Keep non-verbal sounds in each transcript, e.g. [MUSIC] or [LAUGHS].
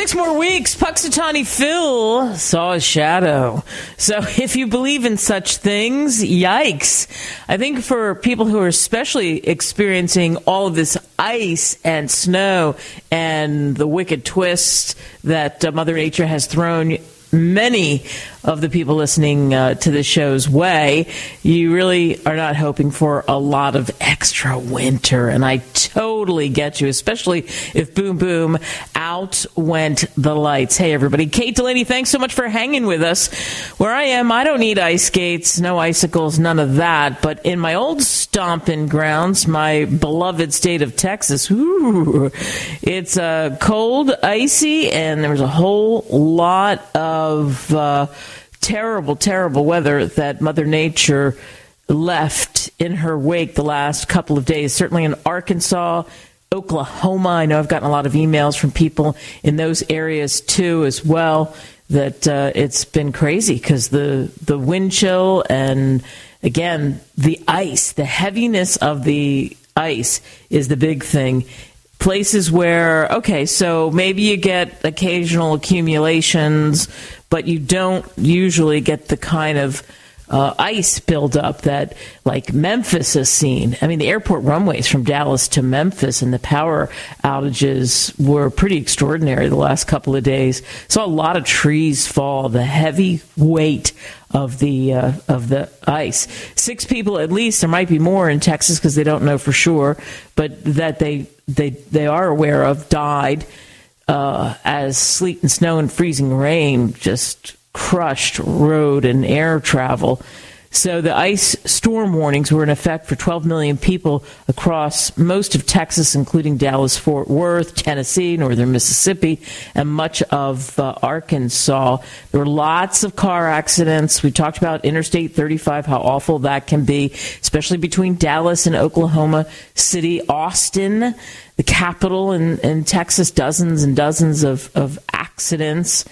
Six more weeks, Punxsutawney Phil saw a shadow. So [LAUGHS] if you believe in such things, yikes. I think for people who are especially experiencing all of this ice and snow and the wicked twist that uh, Mother Nature has thrown many of the people listening uh, to the show's way, you really are not hoping for a lot of extra winter. And I totally get you, especially if boom, boom, out went the lights. Hey, everybody. Kate Delaney, thanks so much for hanging with us. Where I am, I don't need ice skates, no icicles, none of that. But in my old stomping grounds, my beloved state of Texas, whoo, it's uh, cold, icy, and there's a whole lot of uh, terrible, terrible weather that Mother Nature left in her wake the last couple of days. Certainly in Arkansas, Oklahoma. I know I've gotten a lot of emails from people in those areas too, as well. That uh, it's been crazy because the the wind chill and again the ice, the heaviness of the ice is the big thing. Places where okay, so maybe you get occasional accumulations, but you don't usually get the kind of uh, ice buildup that like Memphis has seen. I mean, the airport runways from Dallas to Memphis and the power outages were pretty extraordinary the last couple of days. Saw a lot of trees fall. The heavy weight of the uh, of the ice. Six people at least. There might be more in Texas because they don't know for sure, but that they they they are aware of died uh, as sleet and snow and freezing rain just crushed road and air travel. So the ice storm warnings were in effect for 12 million people across most of Texas, including Dallas, Fort Worth, Tennessee, northern Mississippi, and much of uh, Arkansas. There were lots of car accidents. We talked about Interstate 35, how awful that can be, especially between Dallas and Oklahoma City, Austin, the capital in, in Texas, dozens and dozens of, of accidents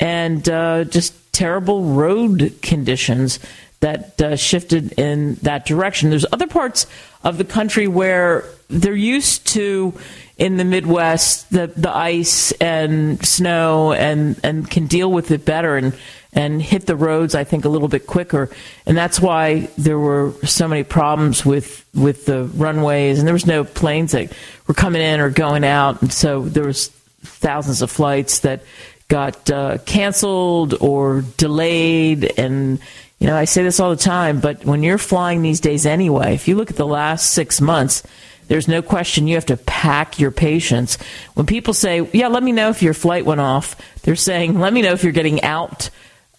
and uh, just terrible road conditions that uh, shifted in that direction. There's other parts of the country where they're used to in the Midwest the the ice and snow and and can deal with it better and and hit the roads I think a little bit quicker. And that's why there were so many problems with with the runways. And there was no planes that were coming in or going out. And so there was thousands of flights that got uh, canceled or delayed. And, you know, I say this all the time, but when you're flying these days anyway, if you look at the last six months, there's no question you have to pack your patience. When people say, yeah, let me know if your flight went off, they're saying, let me know if you're getting out.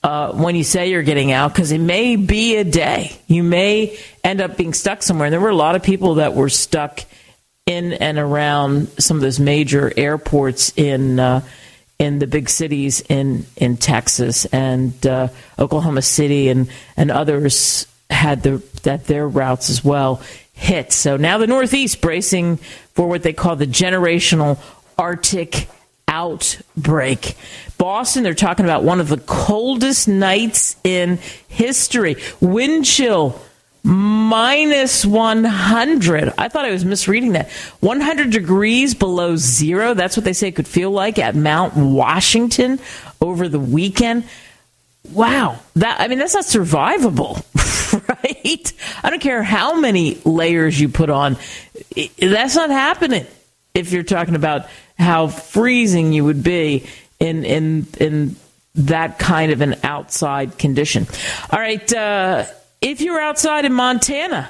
Uh, when you say you're getting out, because it may be a day. You may end up being stuck somewhere. And there were a lot of people that were stuck in and around some of those major airports in uh, in the big cities in in Texas and uh, Oklahoma City and and others had the that their routes as well hit. So now the Northeast bracing for what they call the generational Arctic outbreak. Boston, they're talking about one of the coldest nights in history. Wind chill minus 100. I thought I was misreading that. 100 degrees below zero. That's what they say it could feel like at Mount Washington over the weekend. Wow. That, I mean, that's not survivable, [LAUGHS] right? I don't care how many layers you put on. That's not happening if you're talking about how freezing you would be in, in, in that kind of an outside condition. All right. Uh, if you were outside in Montana,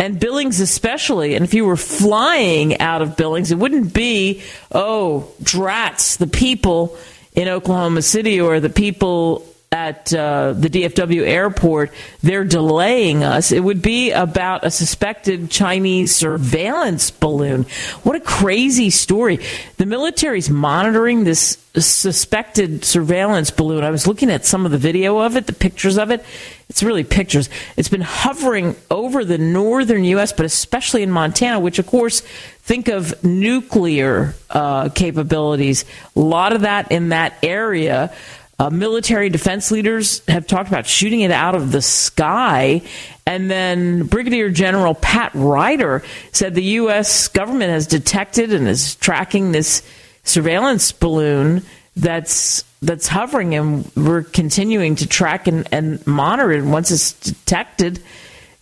and Billings especially, and if you were flying out of Billings, it wouldn't be, oh, drats, the people in Oklahoma City or the people at uh, the DFW airport, they're delaying us. It would be about a suspected Chinese surveillance balloon. What a crazy story. The military's monitoring this suspected surveillance balloon. I was looking at some of the video of it, the pictures of it. It's really pictures. It's been hovering over the northern U.S., but especially in Montana, which, of course, think of nuclear uh, capabilities. A lot of that in that area. Uh, military defense leaders have talked about shooting it out of the sky. And then Brigadier General Pat Ryder said the U.S. government has detected and is tracking this surveillance balloon that's that's hovering, and we're continuing to track and, and monitor it. Once it's detected,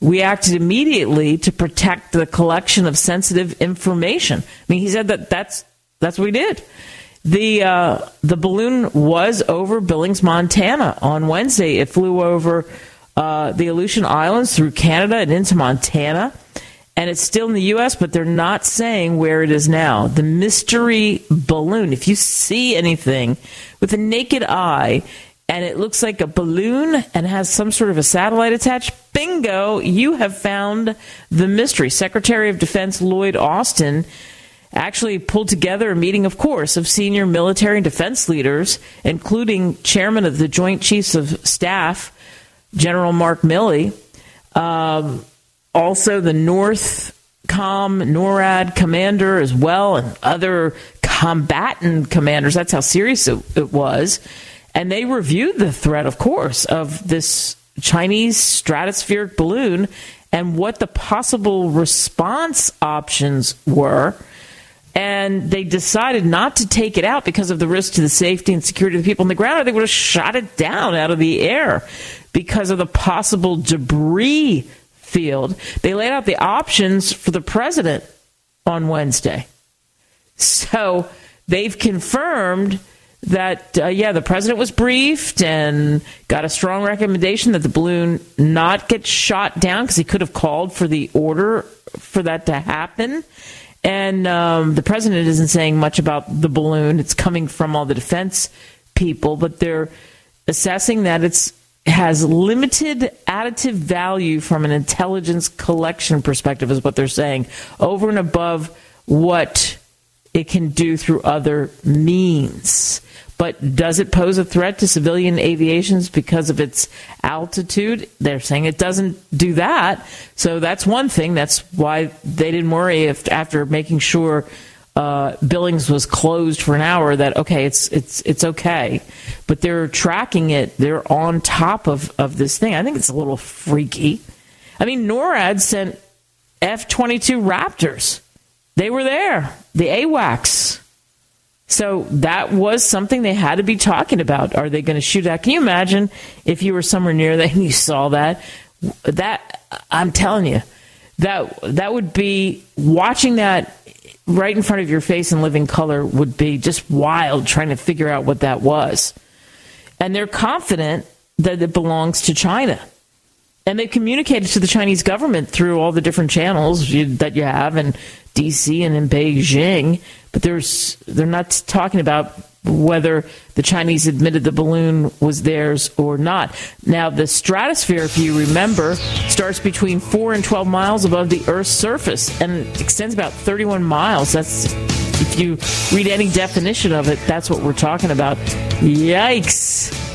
we acted immediately to protect the collection of sensitive information. I mean, he said that that's that's what we did. The uh, the balloon was over Billings, Montana on Wednesday. It flew over uh, the Aleutian Islands through Canada and into Montana, and it's still in the U.S. But they're not saying where it is now. The mystery balloon. If you see anything with a naked eye, and it looks like a balloon and has some sort of a satellite attached, bingo, you have found the mystery. Secretary of Defense Lloyd Austin actually pulled together a meeting, of course, of senior military and defense leaders, including chairman of the Joint Chiefs of Staff, General Mark Milley, um, also the North Com NORAD commander as well, and other combatant commanders. That's how serious it, it was. And they reviewed the threat, of course, of this Chinese stratospheric balloon and what the possible response options were and they decided not to take it out because of the risk to the safety and security of the people on the ground, or they would have shot it down out of the air because of the possible debris field. They laid out the options for the president on Wednesday. So they've confirmed that, uh, yeah, the president was briefed and got a strong recommendation that the balloon not get shot down because he could have called for the order for that to happen. And um, the president isn't saying much about the balloon. It's coming from all the defense people, but they're assessing that it's has limited additive value from an intelligence collection perspective, is what they're saying, over and above what it can do through other means. But does it pose a threat to civilian aviations because of its altitude? They're saying it doesn't do that. So that's one thing. That's why they didn't worry if after making sure uh, Billings was closed for an hour that okay, it's it's it's okay. But they're tracking it. They're on top of of this thing. I think it's a little freaky. I mean, NORAD sent F twenty two Raptors. They were there. The AWACS so that was something they had to be talking about. Are they going to shoot at? Can you imagine if you were somewhere near that and you saw that? That I'm telling you, that that would be watching that right in front of your face in living color would be just wild trying to figure out what that was. And they're confident that it belongs to China. And they've communicated to the Chinese government through all the different channels you, that you have in D.C. and in Beijing but there's they're not talking about whether the Chinese admitted the balloon was theirs or not. Now, the stratosphere, if you remember, starts between 4 and 12 miles above the Earth's surface and extends about 31 miles. That's, if you read any definition of it, that's what we're talking about. Yikes.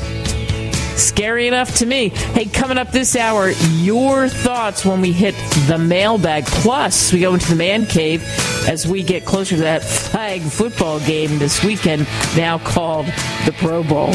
Scary enough to me. Hey, coming up this hour, your thoughts when we hit the mailbag. Plus, we go into the man cave as we get closer to that flag football game this weekend, now called the Pro Bowl.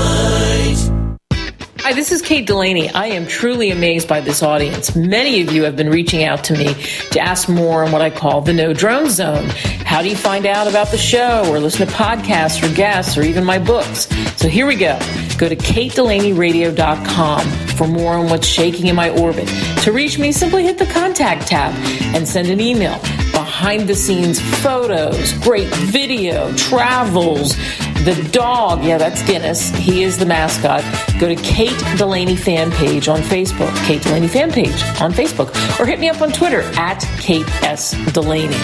Hi, this is Kate Delaney. I am truly amazed by this audience. Many of you have been reaching out to me to ask more on what I call the no drone zone. How do you find out about the show or listen to podcasts or guests or even my books? So here we go. Go to katedelaneyradio.com for more on what's shaking in my orbit. To reach me, simply hit the contact tab and send an email. Behind the scenes photos, great video, travels, the dog, yeah, that's Guinness. He is the mascot. Go to Kate Delaney fan page on Facebook, Kate Delaney fan page on Facebook, or hit me up on Twitter at Kate S. Delaney.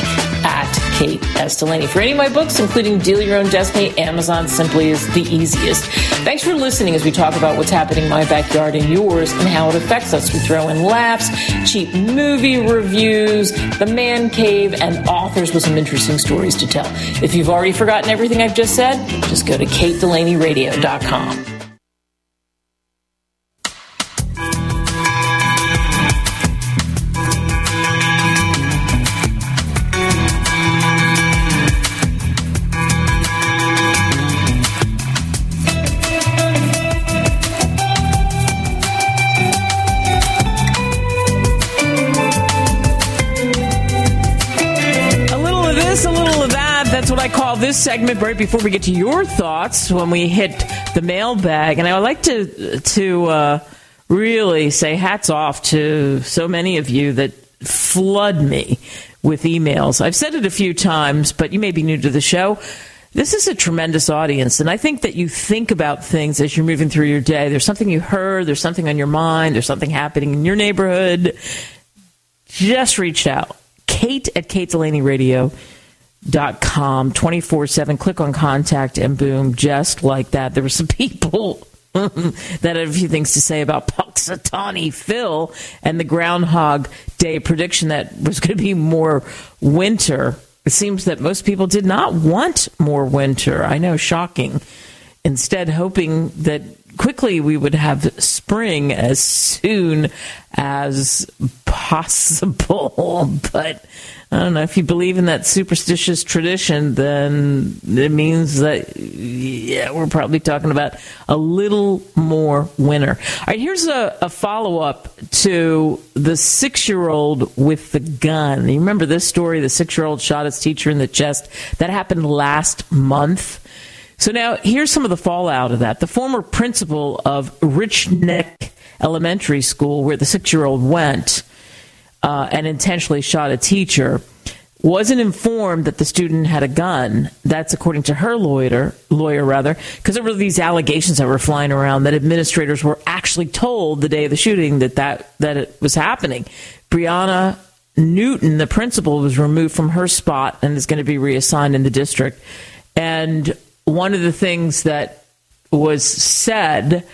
At Kate S. Delaney. For any of my books, including Deal Your Own Destiny, Amazon simply is the easiest. Thanks for listening as we talk about what's happening in my backyard and yours and how it affects us. We throw in laughs, cheap movie reviews, the man cave, and authors with some interesting stories to tell. If you've already forgotten everything I've just said, just go to katedelaneyradio.com. segment right before we get to your thoughts when we hit the mailbag. And I would like to to uh, really say hats off to so many of you that flood me with emails. I've said it a few times, but you may be new to the show. This is a tremendous audience, and I think that you think about things as you're moving through your day. There's something you heard, there's something on your mind, there's something happening in your neighborhood. Just reach out. Kate at katedelaneyradio.com 24 7. Click on contact and boom, just like that. There were some [LAUGHS] people that had a few things to say about Punxsutawney Phil and the Groundhog Day prediction that was going to be more winter. It seems that most people did not want more winter. I know, shocking. Instead, hoping that quickly we would have spring as soon as possible. [LAUGHS] But I don't know if you believe in that superstitious tradition, then it means that yeah, we're probably talking about a little more winter. All right, here's a, a follow up to the six year old with the gun. You remember this story? The six year old shot his teacher in the chest. That happened last month. So now here's some of the fallout of that. The former principal of Rich Neck Elementary School, where the six year old went uh, and intentionally shot a teacher, wasn't informed that the student had a gun. That's according to her lawyer, lawyer rather, because there were these allegations that were flying around that administrators were actually told the day of the shooting that that, that it was happening. Brianna Newton, the principal, was removed from her spot and is going to be reassigned in the district. And one of the things that was said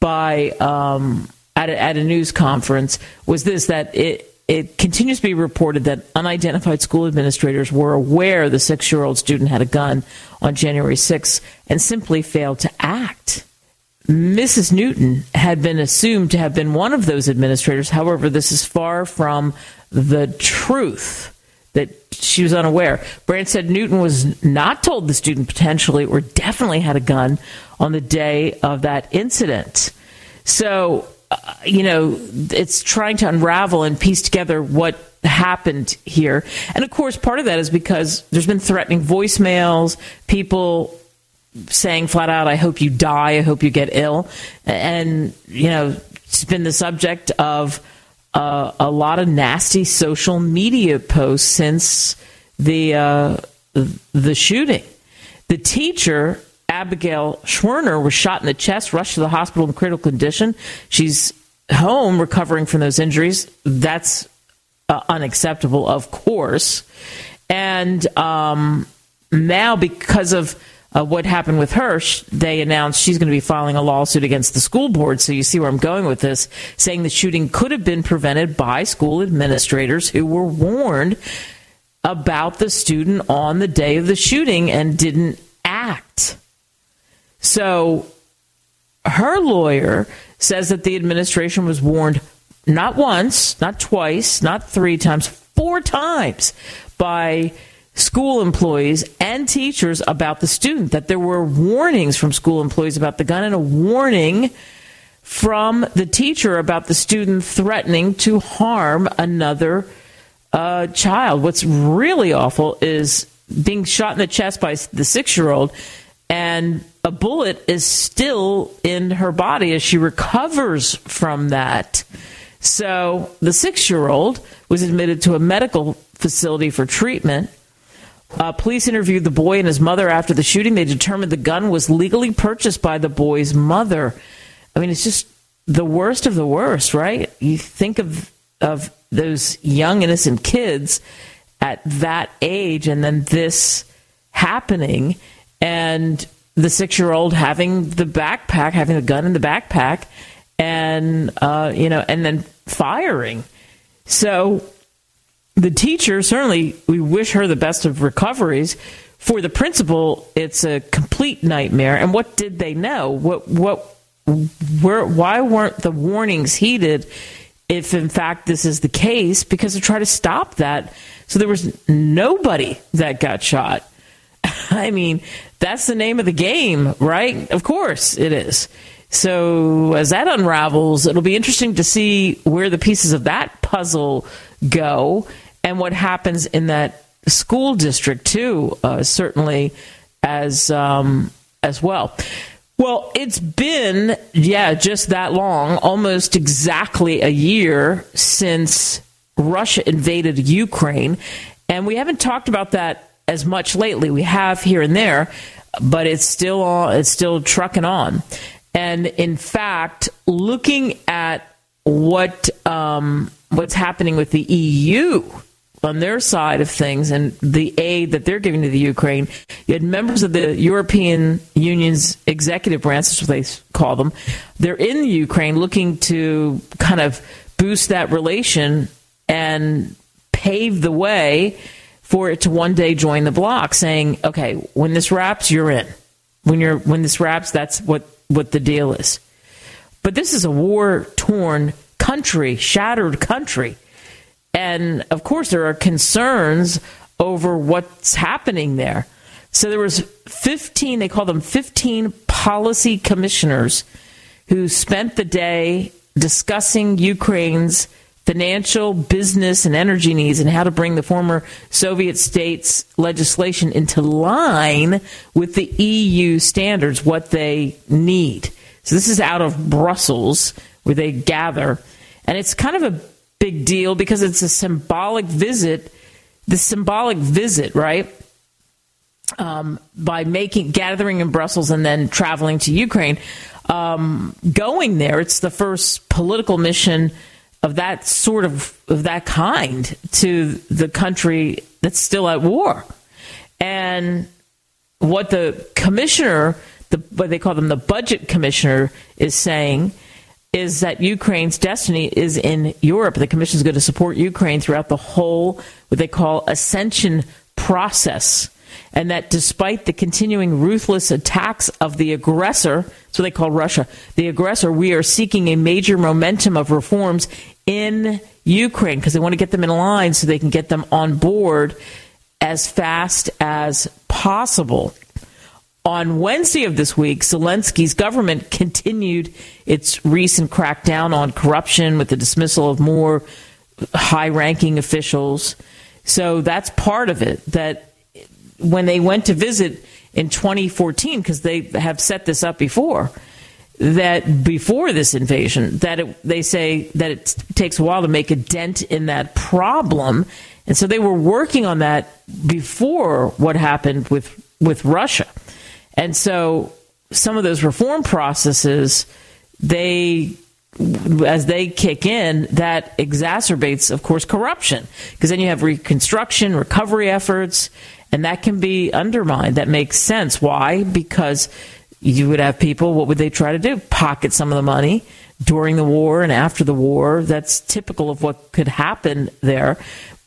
by um, at, a, at a news conference was this that it it continues to be reported that unidentified school administrators were aware the six year old student had a gun on January 6th and simply failed to act. Mrs. Newton had been assumed to have been one of those administrators. However, this is far from the truth that she was unaware. Brandt said Newton was not told the student potentially or definitely had a gun on the day of that incident. So, uh, you know, it's trying to unravel and piece together what happened here. And of course, part of that is because there's been threatening voicemails, people saying flat out, I hope you die, I hope you get ill. And, you know, it's been the subject of uh, a lot of nasty social media posts since the, uh, the shooting. The teacher, Abigail Zwerner, was shot in the chest, rushed to the hospital in critical condition. She's home recovering from those injuries. That's uh, unacceptable, of course. And um, now, because of uh, what happened with Hirsch, they announced she's going to be filing a lawsuit against the school board. So you see where I'm going with this, saying the shooting could have been prevented by school administrators who were warned about the student on the day of the shooting and didn't act. So her lawyer says that the administration was warned not once, not twice, not three times, four times by school employees and teachers about the student, that there were warnings from school employees about the gun and a warning from the teacher about the student threatening to harm another uh, child. What's really awful is being shot in the chest by the six year old, and a bullet is still in her body as she recovers from that. So the six year old was admitted to a medical facility for treatment. Uh, police interviewed the boy and his mother after the shooting. They determined the gun was legally purchased by the boy's mother. I mean, it's just the worst of the worst, right? You think of of those young innocent kids at that age, and then this happening, and the six year old having the backpack, having the gun in the backpack, and uh, you know, and then firing. So the teacher certainly we wish her the best of recoveries. For the principal, it's a complete nightmare. And what did they know? What what where why weren't the warnings heeded? If in fact this is the case, because to try to stop that, so there was nobody that got shot. [LAUGHS] I mean, that's the name of the game, right? Of course it is. So as that unravels, it'll be interesting to see where the pieces of that puzzle go and what happens in that school district too, uh, certainly as um, as well. Well, it's been yeah, just that long, almost exactly a year since Russia invaded Ukraine, and we haven't talked about that as much lately. We have here and there, but it's still it's still trucking on. And in fact, looking at what um, what's happening with the EU on their side of things and the aid that they're giving to the Ukraine. You had members of the European Union's executive branch, that's what they call them. They're in the Ukraine looking to kind of boost that relation and pave the way for it to one day join the bloc, saying, okay, when this wraps, you're in. When you're when this wraps, that's what, what the deal is. But this is a war torn country, shattered country and of course, there are concerns over what's happening there. So there was 15, they call them 15 policy commissioners who spent the day discussing Ukraine's financial, business, and energy needs and how to bring the former Soviet states' legislation into line with the EU standards, what they need. So this is out of Brussels where they gather. And it's kind of a big deal because it's a symbolic visit, the symbolic visit, right? Um, by making gathering in Brussels and then traveling to Ukraine, um, going there, it's the first political mission of that sort of of that kind to the country that's still at war. And what the commissioner, the what they call them, the budget commissioner, is saying is that Ukraine's destiny is in Europe. The Commission is going to support Ukraine throughout the whole, what they call, ascension process. and that despite the continuing ruthless attacks of the aggressor, that's what they call Russia, the aggressor, we are seeking a major momentum of reforms in Ukraine because they want to get them in line so they can get them on board as fast as possible. On Wednesday of this week, Zelensky's government continued its recent crackdown on corruption with the dismissal of more high ranking officials. So that's part of it. That when they went to visit in 2014, because they have set this up before, that before this invasion, that it, they say that it takes a while to make a dent in that problem, and so they were working on that before what happened with with Russia, and so some of those reform processes, they as they kick in, that exacerbates, of course, corruption because then you have reconstruction, recovery efforts, and that can be undermined. That makes sense. Why? Because you would have people, what would they try to do? Pocket some of the money during the war and after the war. That's typical of what could happen there.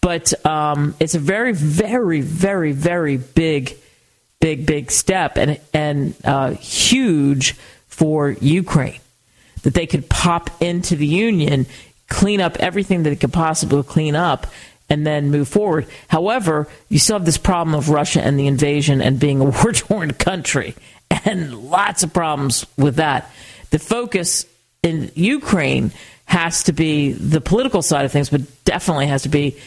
But um, it's a very, very, very, very big, big, big step and, and uh, huge for Ukraine that they could pop into the union, clean up everything that they could possibly clean up, and then move forward. However, you still have this problem of Russia and the invasion and being a [LAUGHS] war torn country, and lots of problems with that. The focus in Ukraine has to be the political side of things, but definitely has to be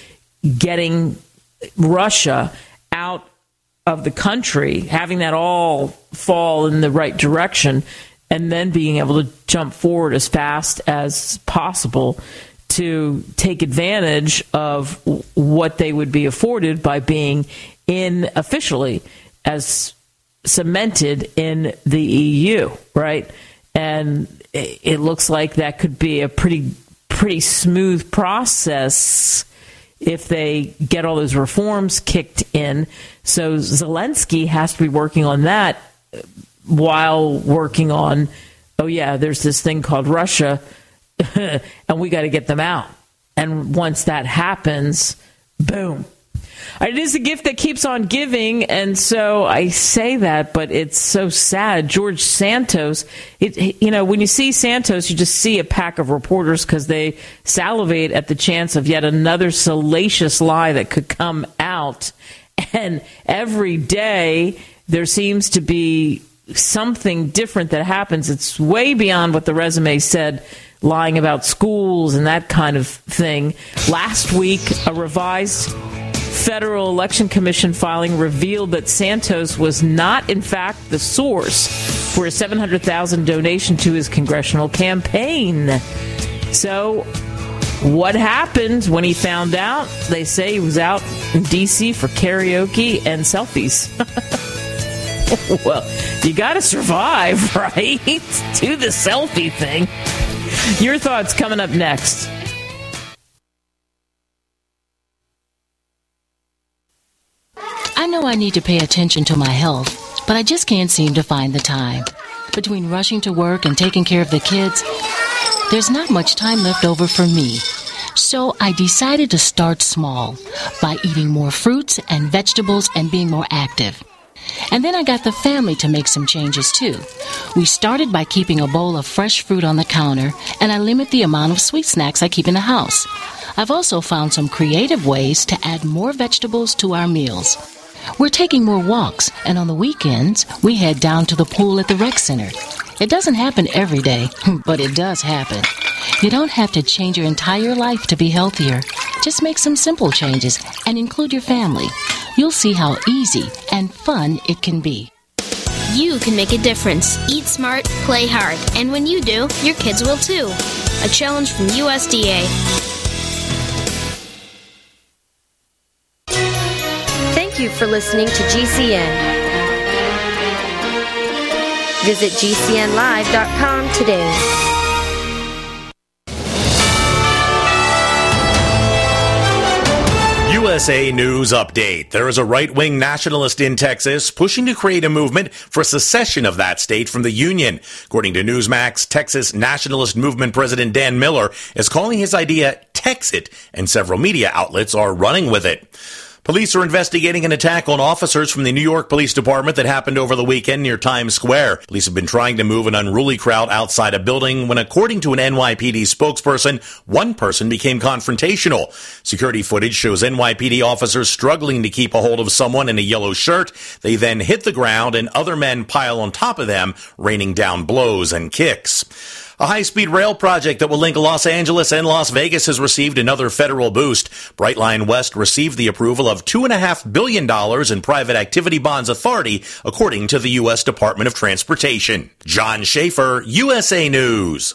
getting Russia out of the country, having that all fall in the right direction, and then being able to jump forward as fast as possible to take advantage of what they would be afforded by being in officially as cemented in the EU, right? And it looks like that could be a pretty pretty smooth process if they get all those reforms kicked in. So Zelensky has to be working on that while working on, oh, yeah, there's this thing called Russia, [LAUGHS] and we got to get them out. And once that happens, boom. It is a gift that keeps on giving, and so I say that, but it's so sad. George Santos, it, you know, when you see Santos, you just see a pack of reporters because they salivate at the chance of yet another salacious lie that could come out. [LAUGHS] And every day there seems to be something different that happens. It's way beyond what the resume said, lying about schools and that kind of thing. Last week, a revised Federal Election Commission filing revealed that Santos was not, in fact, the source for a 700,000 donation to his congressional campaign. So, what happened when he found out? They say he was out in D.C. for karaoke and selfies. [LAUGHS] well, you got to survive, [LAUGHS] right? Do the selfie thing. Your thoughts coming up next. I know I need to pay attention to my health, but I just can't seem to find the time. Between rushing to work and taking care of the kids, there's not much time left over for me. So I decided to start small by eating more fruits and vegetables and being more active. And then I got the family to make some changes too. We started by keeping a bowl of fresh fruit on the counter, and I limit the amount of sweet snacks I keep in the house. I've also found some creative ways to add more vegetables to our meals. We're taking more walks, and on the weekends, we head down to the pool at the rec center. It doesn't happen every day, [LAUGHS] but it does happen. You don't have to change your entire life to be healthier. Just make some simple changes and include your family. You'll see how easy and fun it can be. You can make a difference. Eat smart, play hard, and when you do, your kids will too. A challenge from USDA. You for listening to GCN. Visit GCNlive.com today. USA News Update. There is a right wing nationalist in Texas pushing to create a movement for secession of that state from the Union. According to Newsmax, Texas Nationalist Movement President Dan Miller is calling his idea Texit, and several media outlets are running with it. Police are investigating an attack on officers from the New York Police Department that happened over the weekend near Times Square. Police have been trying to move an unruly crowd outside a building when, according to an NYPD spokesperson, one person became confrontational. Security footage shows NYPD officers struggling to keep a hold of someone in a yellow shirt. They then hit the ground and other men pile on top of them, raining down blows and kicks. A high speed rail project that will link Los Angeles and Las Vegas has received another federal boost. Brightline West received the approval of $2.5 billion in private activity bonds authority, according to the U.S. Department of Transportation. John Schaefer, USA News.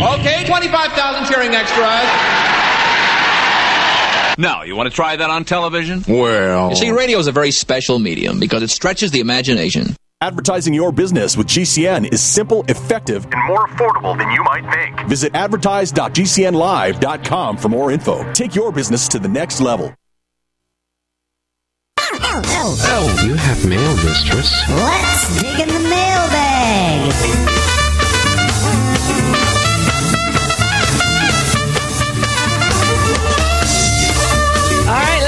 Okay, 25,000 cheering extras. Now, you want to try that on television? Well. You see, radio is a very special medium because it stretches the imagination. Advertising your business with GCN is simple, effective, and more affordable than you might think. Visit advertise.gcnlive.com for more info. Take your business to the next level. Oh, you have mail, mistress. Let's dig in the mailbag.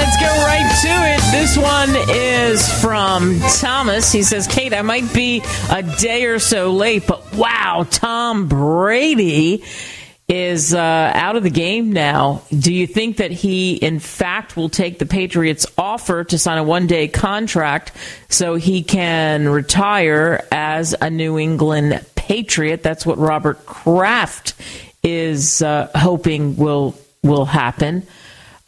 Let's go right to it. This one is from Thomas. He says, Kate, I might be a day or so late, but wow, Tom Brady is uh, out of the game now. Do you think that he, in fact, will take the Patriots' offer to sign a one day contract so he can retire as a New England Patriot? That's what Robert Kraft is uh, hoping will will happen.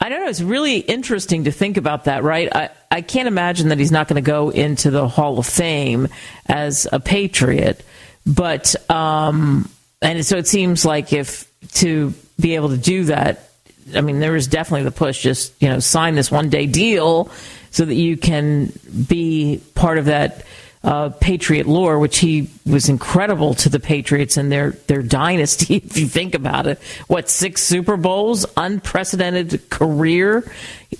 I don't know. It's really interesting to think about that, right? I, I can't imagine that he's not going to go into the Hall of Fame as a Patriot, but um, and so it seems like if to be able to do that, I mean, there is definitely the push. Just you know, sign this one day deal so that you can be part of that uh, Patriot lore, which he was incredible to the Patriots and their their dynasty. [LAUGHS] If you think about it, what six Super Bowls, unprecedented career,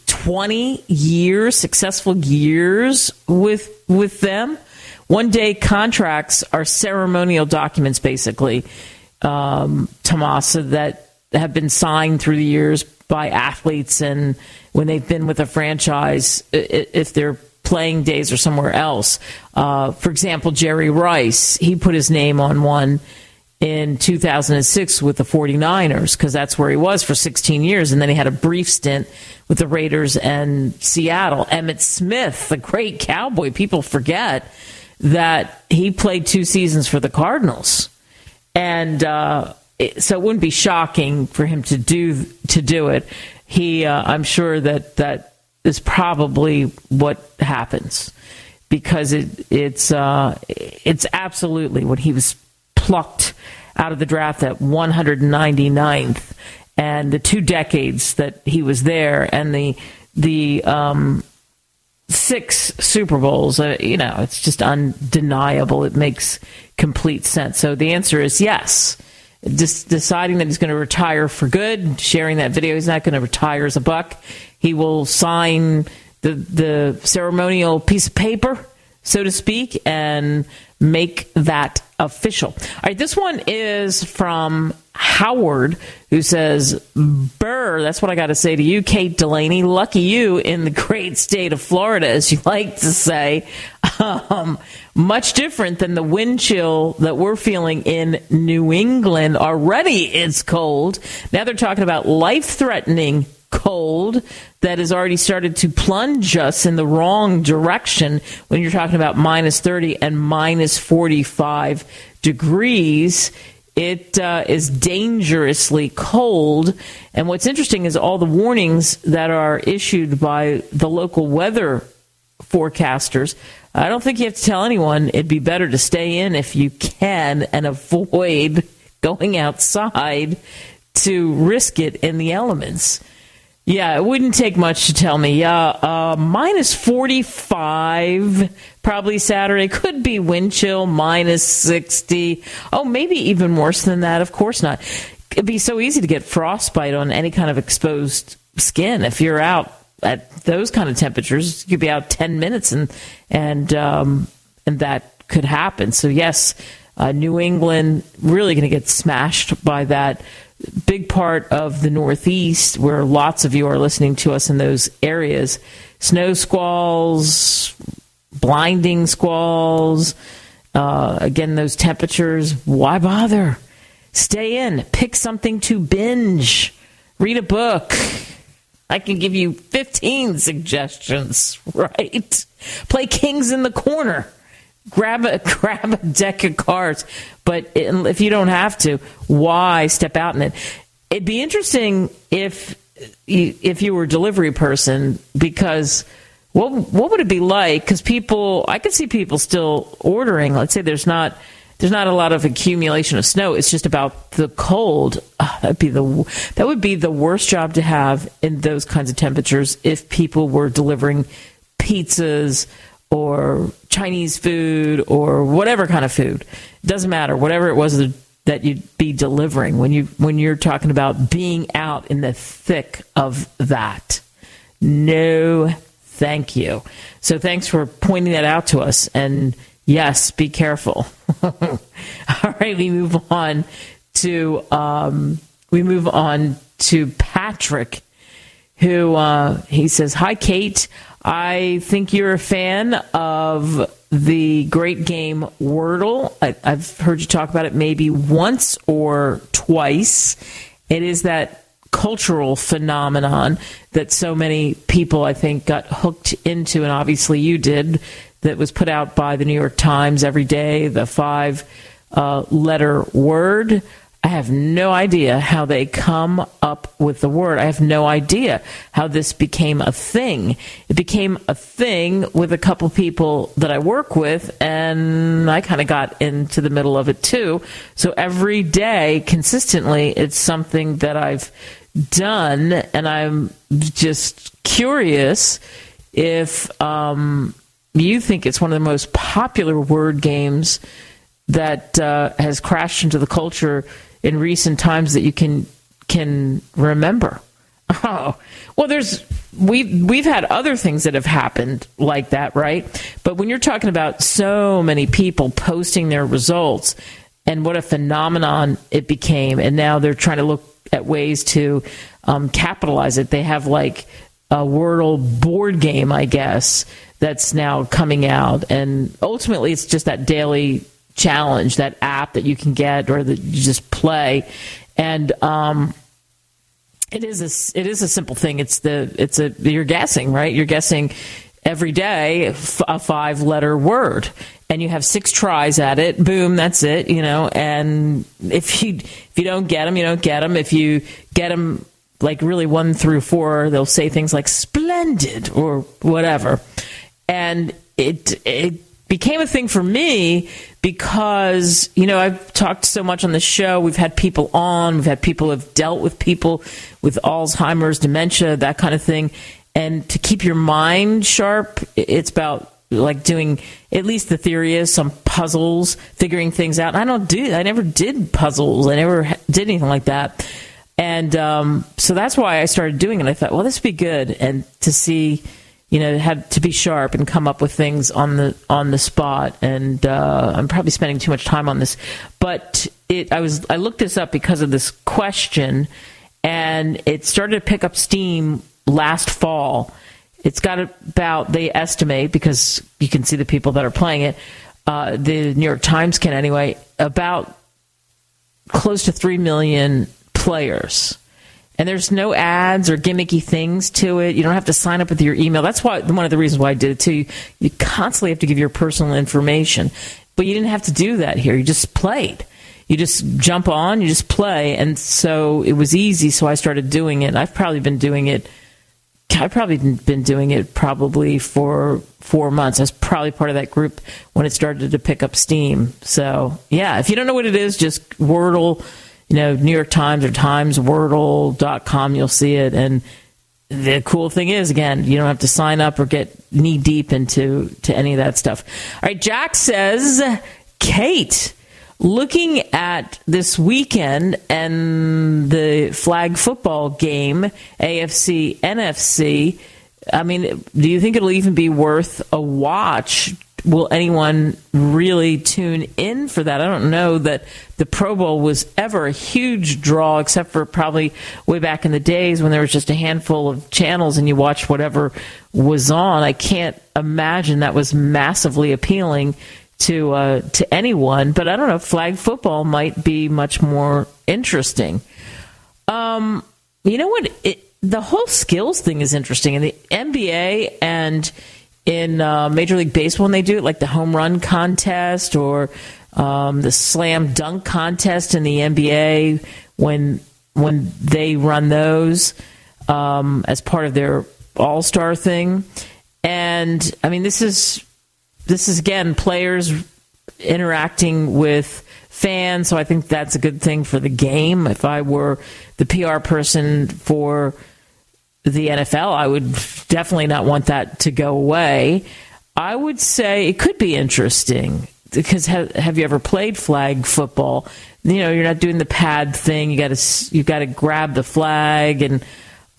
twenty years, successful years with with them. One day contracts are ceremonial documents, basically um, Tomasa that have been signed through the years by athletes and when they've been with a franchise, if they're playing days or somewhere else. Uh, for example, Jerry Rice, he put his name on one in 2006 with the 49ers because that's where he was for 16 years. And then he had a brief stint with the Raiders and Seattle. Emmitt Smith, the great cowboy, people forget that he played two seasons for the Cardinals and uh, so it wouldn't be shocking for him to do to do it. He, uh, I'm sure that that is probably what happens because it it's uh, it's absolutely when he was plucked out of the draft at 199th, and the two decades that he was there, and the the um, six Super Bowls. Uh, you know, it's just undeniable. It makes complete sense. So the answer is yes. Just deciding that he's going to retire for good, sharing that video. He's not going to retire as a Buc. He will sign the the ceremonial piece of paper, so to speak, and make that official. All right, this one is from Howard, who says, Burr, that's what I got to say to you, Kate Delaney. Lucky you in the great state of Florida, as you like to say. Um, much different than the wind chill that we're feeling in New England. Already it's cold. Now they're talking about life threatening cold that has already started to plunge us in the wrong direction when you're talking about minus 30 and minus 45 degrees. It uh, is dangerously cold. And what's interesting is all the warnings that are issued by the local weather forecasters. I don't think you have to tell anyone it'd be better to stay in if you can and avoid [LAUGHS] going outside to risk it in the elements. Yeah, it wouldn't take much to tell me. Yeah, uh, minus 45 probably Saturday. Could be wind chill, minus 60. Oh, maybe even worse than that. Of course not. It'd be so easy to get frostbite on any kind of exposed skin. If you're out at those kind of temperatures, you could be out 10 minutes and, and, um, and that could happen. So, yes, uh, New England really going to get smashed by that big part of the Northeast, where lots of you are listening to us in those areas, snow squalls, blinding squalls, uh, again, those temperatures, why bother? Stay in, pick something to binge, read a book. I can give you 15 suggestions, [LAUGHS] right? Play Kings in the Corner grab a [LAUGHS] grab a deck of cards. But if you don't have to, why step out in it? It'd be interesting if you, if you were a delivery person because what what would it be like? Because people, I could see people still ordering. Let's say there's not there's not a lot of accumulation of snow. It's just about the cold. Oh, that'd be the that would be the worst job to have in those kinds of temperatures if people were delivering pizzas or Chinese food or whatever kind of food. Doesn't matter. Whatever it was that you'd be delivering when you when you're talking about being out in the thick of that. No, thank you. So thanks for pointing that out to us. And yes, be careful. [LAUGHS] All right, we move on to um, we move on to Patrick, who uh, he says, "Hi, Kate." I think you're a fan of the great game Wordle. I, have heard you talk about it maybe once or twice. It is that cultural phenomenon that so many people, I think, got hooked into, and obviously you did, that was put out by the New York Times every day, the five uh, letter word. I have no idea how they come up with the word. I have no idea how this became a thing. It became a thing with a couple people that I work with, and I kind of got into the middle of it too. So every day, consistently, it's something that I've done, and I'm just curious if um, you think it's one of the most popular word games that uh, has crashed into the culture in recent times that you can can remember. [LAUGHS] Oh, well, there's we we've had other things that have happened like that, right? But when you're talking about so many people posting their results and what a phenomenon it became, and now they're trying to look at ways to um, capitalize it. They have like a Wordle board game, I guess, that's now coming out, and ultimately it's just that daily challenge, that app that you can get or that you just play, and um, it is a it is a simple thing. It's the it's a you're guessing right. You're guessing every day a five letter word. And you have six tries at it. Boom that's it you know? And if you if you don't get them you don't get them if you get them like really one through four they'll say things like splendid or whatever. And it it became a thing for me because, you know, I've talked so much on the show. We've had people on, we've had people have dealt with people with Alzheimer's, dementia, that kind of thing. and to keep your mind sharp, it's about like doing at least the theory is some puzzles, figuring things out. I don't do. I never did puzzles. I never did anything like that. And um, so that's why I started doing it. I thought, well, this would be good, and to see, you know, had to be sharp and come up with things on the on the spot. And uh, I'm probably spending too much time on this, but it. I was I looked this up because of this question, and it started to pick up steam last fall. It's got about they estimate because you can see the people that are playing it. Uh, the New York Times can anyway about close to three million players. And there's no ads or gimmicky things to it. You don't have to sign up with your email. That's why one of the reasons why I did it too. You constantly have to give your personal information, but you didn't have to do that here. You just played. You just jump on, you just play, and so it was easy. So I started doing it. I've probably been doing it. I've probably been doing it probably for four months. I was probably part of that group when it started to pick up steam. So yeah, if you don't know what it is, just Wordle you know, New York Times or Times Wordle.com, you'll see it. And the cool thing is, again, you don't have to sign up or get knee deep into to any of that stuff. All right, Jack says, Kate, looking at this weekend and the flag football game, AFC, NFC, I mean, do you think it'll even be worth a watch will anyone really tune in for that? I don't know that the Pro Bowl was ever a huge draw, except for probably way back in the days when there was just a handful of channels and you watched whatever was on. I can't imagine that was massively appealing to uh, to anyone. But I don't know. Flag football might be much more interesting. Um, you know what? It, the whole skills thing is interesting, and the NBA and in uh, Major League Baseball when they do it, like the home run contest or um, the slam dunk contest in the NBA when when they run those um, as part of their All Star thing. And I mean, this is this is again players interacting with fans, so I think that's a good thing for the game. If I were the PR person for the NFL, I would definitely not want that to go away. I would say it could be interesting because have, have you ever played flag football? You know, you're not doing the pad thing. You got to you got to grab the flag and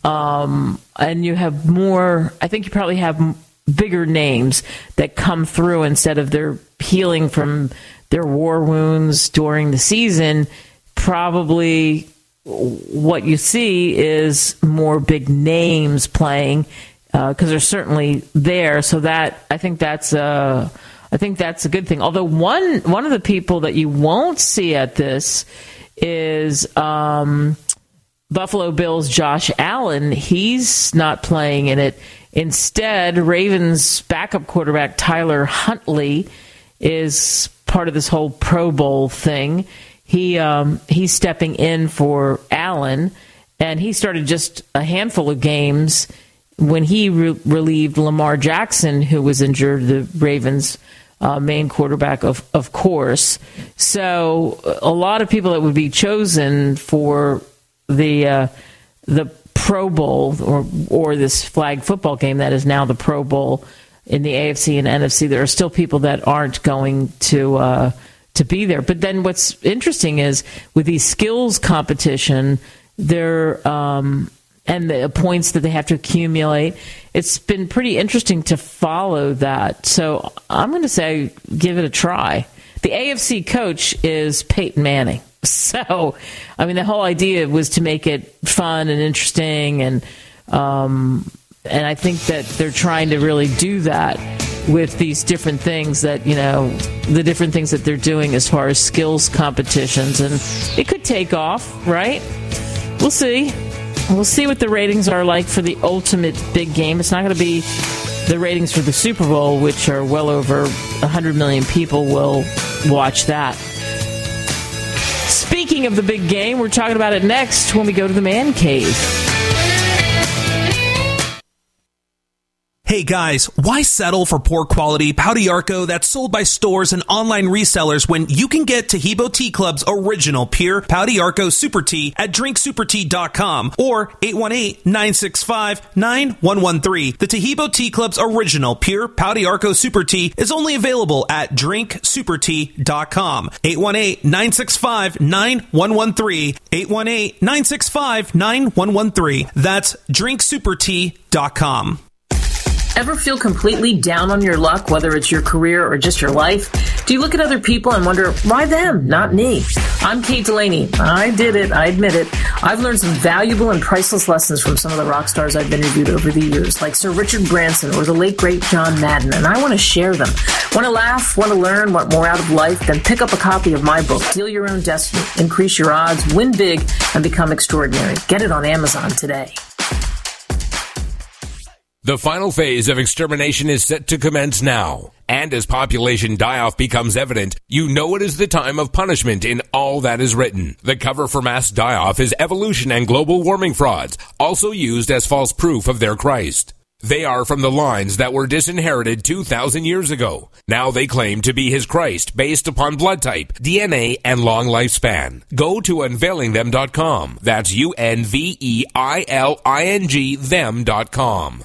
um, and you have more. I think you probably have bigger names that come through instead of their healing from their war wounds during the season. Probably what you see is more big names playing because uh, they're certainly there. So that I think that's a I think that's a good thing. Although one one of the people that you won't see at this is um, Buffalo Bills Josh Allen. He's not playing in it. Instead, Ravens backup quarterback Tyler Huntley is part of this whole Pro Bowl thing he um, he's stepping in for Allen, and he started just a handful of games when he re- relieved Lamar Jackson, who was injured, the Ravens' uh, main quarterback, of of course. So a lot of people that would be chosen for the uh, the Pro Bowl or or this flag football game that is now the Pro Bowl in the AFC and NFC. There are still people that aren't going to. Uh, to be there. But then what's interesting is with these skills competition, there um, and the points that they have to accumulate. It's been pretty interesting to follow that. So I'm going to say give it a try. The AFC coach is Peyton Manning. [LAUGHS] So, I mean, the whole idea was to make it fun and interesting, and um, and I think that they're trying to really do that with these different things that you know the different things that they're doing as far as skills competitions and it could take off right? We'll see. We'll see what the ratings are like for the ultimate big game. It's not going to be the ratings for the super bowl which are well over 100 million people will watch that. Speaking of the big game we're talking about it next when we go to the man cave Hey guys, why settle for poor quality Pau d'Arco that's sold by stores and online resellers when you can get Taheebo Tea Club's original pure Pau d'Arco Super Tea at drinksupertea.com or 818-965-9113. The Taheebo Tea Club's original pure Pau d'Arco Super Tea is only available at drinksupertea.com. 818-965-9113. 818-965-9113. That's drinksupertea.com. Ever feel completely down on your luck, whether it's your career or just your life? Do you look at other people and wonder, why them, not me? I'm Kate Delaney. I did it. I admit it. I've learned some valuable and priceless lessons from some of the rock stars I've interviewed over the years, like Sir Richard Branson or the late great John Madden, and I want to share them. Want to laugh? Want to learn? Want more out of life? Then pick up a copy of my book, Deal Your Own Destiny, Increase Your Odds, Win Big, and Become Extraordinary. Get it on Amazon today. The final phase of extermination is set to commence now. And as population die-off becomes evident, you know it is the time of punishment in all that is written. The cover for mass die-off is evolution and global warming frauds, also used as false proof of their Christ. They are from the lines that were disinherited 2,000 years ago. Now they claim to be his Christ based upon blood type, DNA, and long lifespan. Go to unveilingthem.com. That's U-N-V-E-I-L-I-N-G them.com.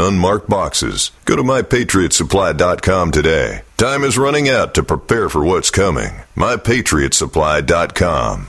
unmarked boxes. Go to mypatriotsupply.com today. Time is running out to prepare for what's coming. mypatriotsupply.com.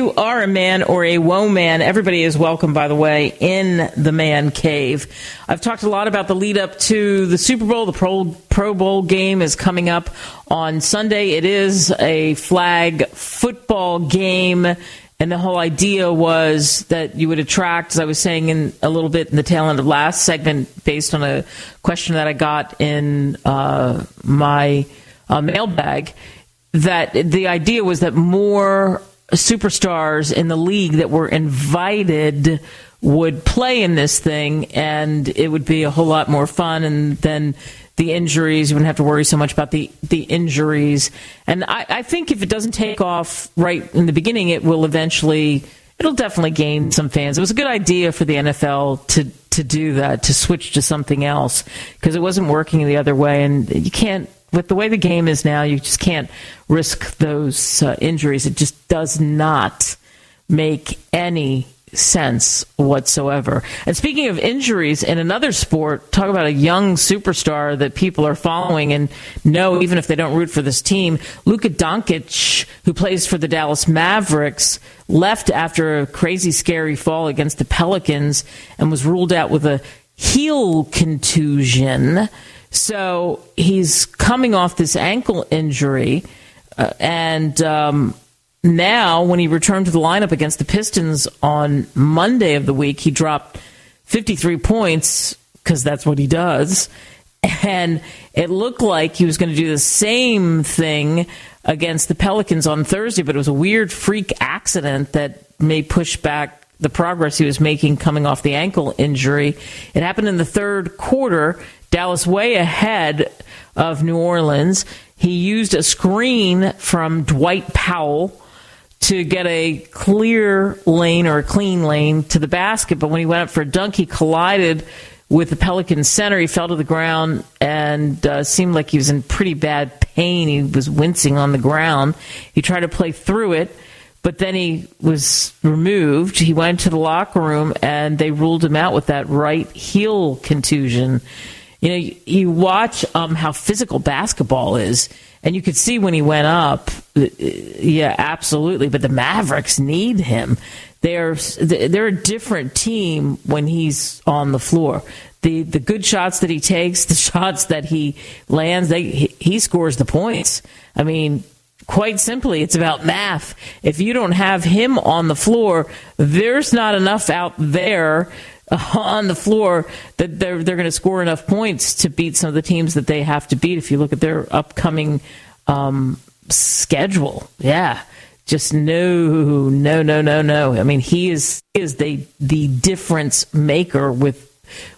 you are a man or a woman, everybody is welcome, by the way, in the man cave. I've talked a lot about the lead up to the Super Bowl. The Pro, Pro Bowl game is coming up on Sunday. It is a flag football game. And the whole idea was that you would attract, as I was saying in a little bit in the tail end of last segment, based on a question that I got in uh, my uh, mailbag, that the idea was that more superstars in the league that were invited would play in this thing, and it would be a whole lot more fun. And then the injuries, you wouldn't have to worry so much about the the injuries. And I, I think if it doesn't take off right in the beginning, it will eventually. It'll definitely gain some fans. It was a good idea for the NFL to to do that, to switch to something else, because it wasn't working the other way, and you can't. With the way the game is now, you just can't risk those uh, injuries. It just does not make any sense whatsoever. And speaking of injuries in another sport, talk about a young superstar that people are following and know even if they don't root for this team. Luka Doncic, who plays for the Dallas Mavericks, left after a crazy scary fall against the Pelicans and was ruled out with a heel contusion. So he's coming off this ankle injury. Uh, and um, now, when he returned to the lineup against the Pistons on Monday of the week, he dropped 53 points because that's what he does. And it looked like he was going to do the same thing against the Pelicans on Thursday, but it was a weird freak accident that may push back the progress he was making coming off the ankle injury. It happened in the third quarter. Dallas way ahead of New Orleans. He used a screen from Dwight Powell to get a clear lane or a clean lane to the basket, but when he went up for a dunk, he collided with the Pelican center. He fell to the ground and uh, seemed like he was in pretty bad pain. He was wincing on the ground. He tried to play through it, but then he was removed. He went to the locker room and they ruled him out with that right heel contusion. You know, you, watch um, how physical basketball is, and you could see when he went up. uh, Yeah, absolutely. But the Mavericks need him. They're they're a different team when he's on the floor. The the good shots that he takes, [LAUGHS] the shots that he lands, they he, scores the points. I mean, quite simply, it's about math. If you don't have him on the floor, there's not enough out there [LAUGHS] on the floor that they're they're going to score enough points to beat some of the teams that they have to beat. If you look at their upcoming um, schedule, yeah, just no, no, no, no, no. I mean, he is is the the difference maker with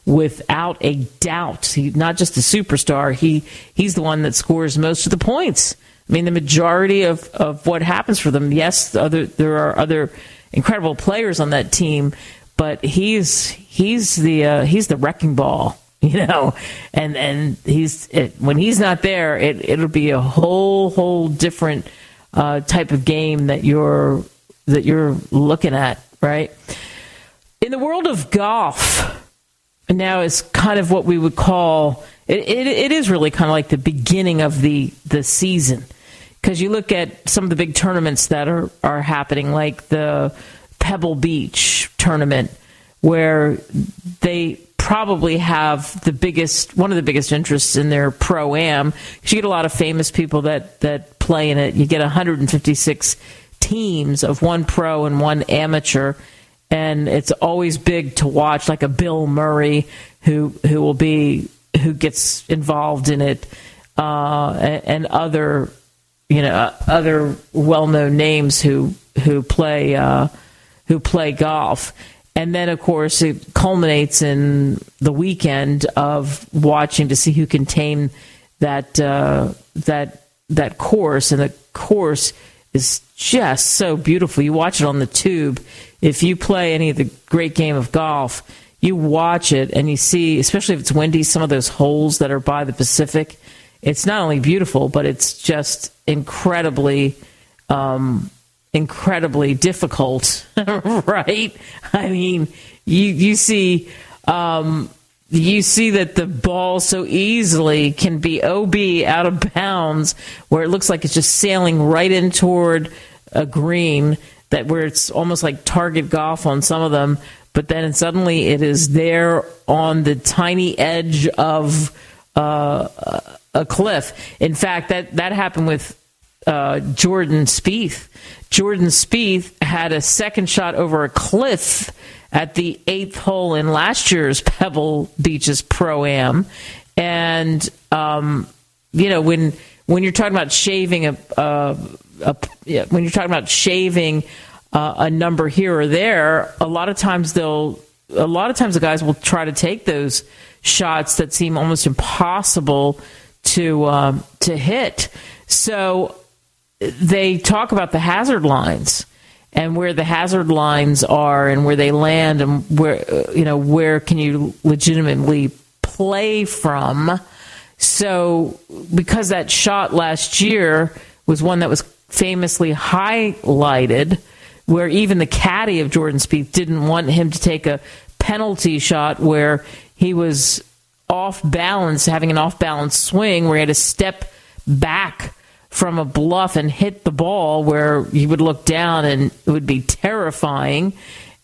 without a doubt. He's not just a superstar. He he's the one that scores most of the points. I mean, the majority of, of what happens for them. Yes, other there are other incredible players on that team, but he's he's the uh, he's the wrecking ball, [LAUGHS] you know, and and he's it, when he's not there, it it'll be a whole whole different uh, type of game that you're that you're looking at, right? In the world of golf, now is kind of what we would call it, it, it is really kind of like the beginning of the the season because you look at some of the big tournaments that are are happening like the Pebble Beach tournament where they probably have the biggest one of the biggest interests in their pro am you get a lot of famous people that that play in it. You get 156 teams of one pro and one amateur. And it's always big to watch like a Bill Murray who who will be who gets involved in it uh, and, other you know uh, other well-known names who who play uh, who play golf. And then of course it culminates in the weekend of watching to see who can tame that uh, that that course. And the course is just so beautiful. You watch it on the tube. If you play any of the great game of golf, you watch it and you see, especially if it's windy, some of those holes that are by the Pacific. It's not only beautiful, but it's just incredibly, um, incredibly difficult, [LAUGHS] right? I mean, you you see. Um, you see that the ball so easily can be OB out of bounds, where it looks like it's just sailing right in toward a green that where it's almost like target golf on some of them, but then suddenly it is there on the tiny edge of uh, a cliff. In fact, that that happened with uh, Jordan Spieth. Jordan Spieth had a second shot over a cliff at the eighth hole in last year's [LAUGHS] Pebble Beaches Pro Am, and um, you know when when you're talking about shaving a, a, a when you're talking about shaving uh, a number here or there, a lot of times they'll a lot of times the guys will try to take those shots that seem almost impossible to um, to hit. So they talk about the hazard lines and where the hazard lines are and where they land and where uh, you know where can you legitimately play from. So because that shot last year was one that was famously highlighted where even the caddy of Jordan Spieth didn't want him to take a penalty shot where he was off balance, having an off balance swing where he had to step back from a bluff and hit the ball where you would look down and it would be terrifying.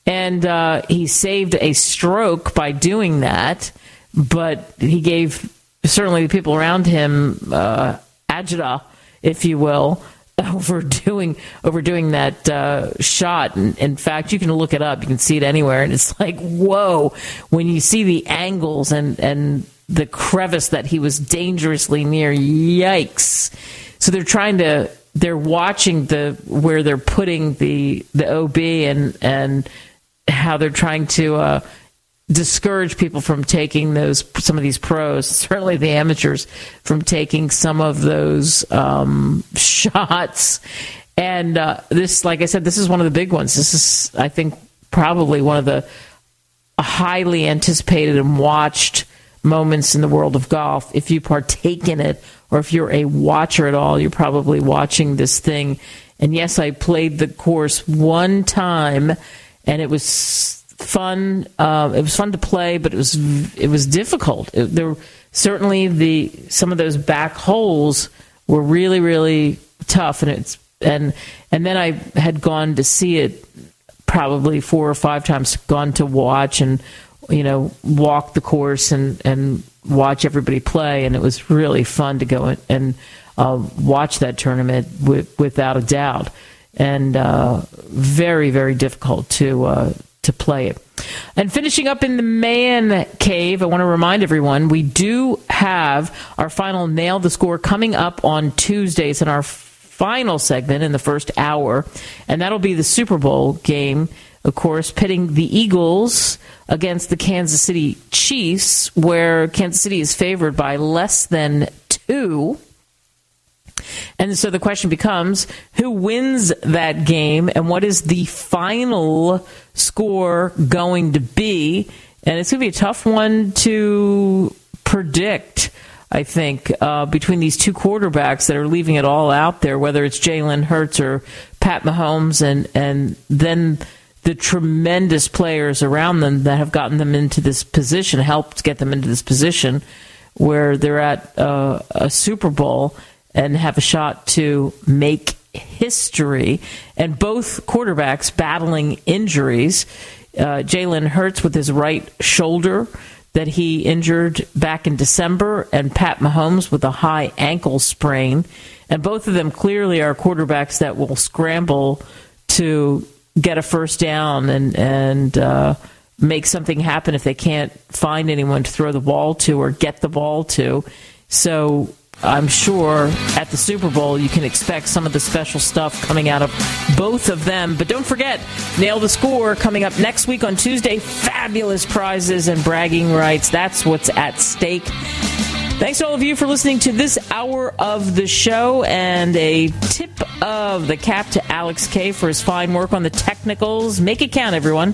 and uh, he saved a stroke by doing that. But he gave certainly the people around him uh, agita, if you will, [LAUGHS] overdoing overdoing that uh, shot. And in fact, you can look it up. You can see it anywhere, and it's [LAUGHS] like whoa when you see the angles and and the crevice that he was dangerously near. Yikes! So they're trying to they're watching the where they're putting the the OB and and how they're trying to. Uh, discourage people from taking those some of these pros, [LAUGHS] certainly the amateurs, from taking some of those um, [LAUGHS] shots. And uh, this, like I said, this is one of the big ones. This is, I think, probably one of the highly anticipated and watched moments in the world of golf. If you partake in it, or if you're a watcher at all, you're probably watching this thing. And yes, I played the course one time, and it was fun. Uh, it was fun to play, but it was it was difficult. It, there certainly the some of those back holes were really really tough, and it's and and then I had gone to see it probably four or five times, gone to watch and you know walk the course and and watch everybody play, and it was really fun to go and uh, watch that tournament with, without a doubt, and uh, very very difficult to uh, to play it. And finishing up in the man cave, I want to remind everyone we do have our final nail the score coming up on Tuesdays in our final segment in the first hour, and that'll be the Super Bowl game. Of course, pitting the Eagles against the Kansas City Chiefs, where Kansas City is favored by less than two. And so the question becomes who wins that game and what is the final score going to be? And it's going to be a tough one to predict. I think, uh, between these two quarterbacks that are leaving it all out there, whether it's Jalen Hurts or Pat Mahomes, and, and then the tremendous players around them that have gotten them into this position, helped get them into this position where they're at uh, a Super Bowl and have a shot to make history. And both quarterbacks battling injuries. Uh, Jalen Hurts with his right shoulder that he injured back in December, and Pat Mahomes with a high ankle sprain. And both of them clearly are quarterbacks that will scramble to get a first down and and uh, make something happen if they can't find anyone to throw the ball to or get the ball to. So I'm sure at the Super Bowl you can expect some of the special stuff coming out of both of them. But don't forget, Nail the Score coming up next week on Tuesday. Fabulous prizes and bragging rights. That's what's at stake. Thanks to all of you for listening to this hour of the show and a tip of the cap to Alex K for his fine work on the technicals. Make it count, everyone.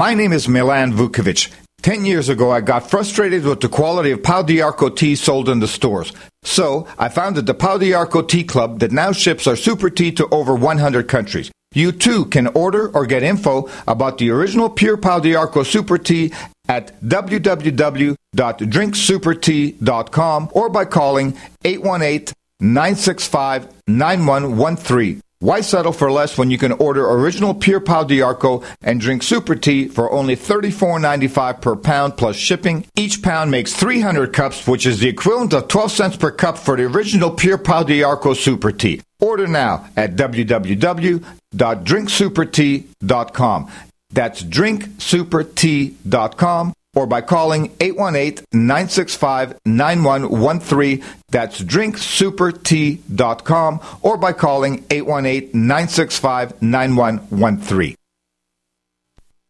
My name is Milan Vukovic. Ten years ago, I got frustrated with the quality of Pau d'Arco tea sold in the stores. So, I founded the Pau d'Arco Tea Club that now ships our super tea to over 100 countries. You too can order or get info about the original pure Pau d'Arco super tea at www.drinksupertea.com or by calling 818 965 9113. Why settle for less when you can order original Pure Pau d'Arco and drink super tea for only $34.95 per pound plus shipping? Each pound makes 300 cups, which is the equivalent of 12 cents per cup for the original Pure Pau d'Arco super tea. Order now at www.drinksupertea.com. That's drinksupertea.com or by calling 818-965-9113. That's drinksupertea.com or by calling 818-965-9113.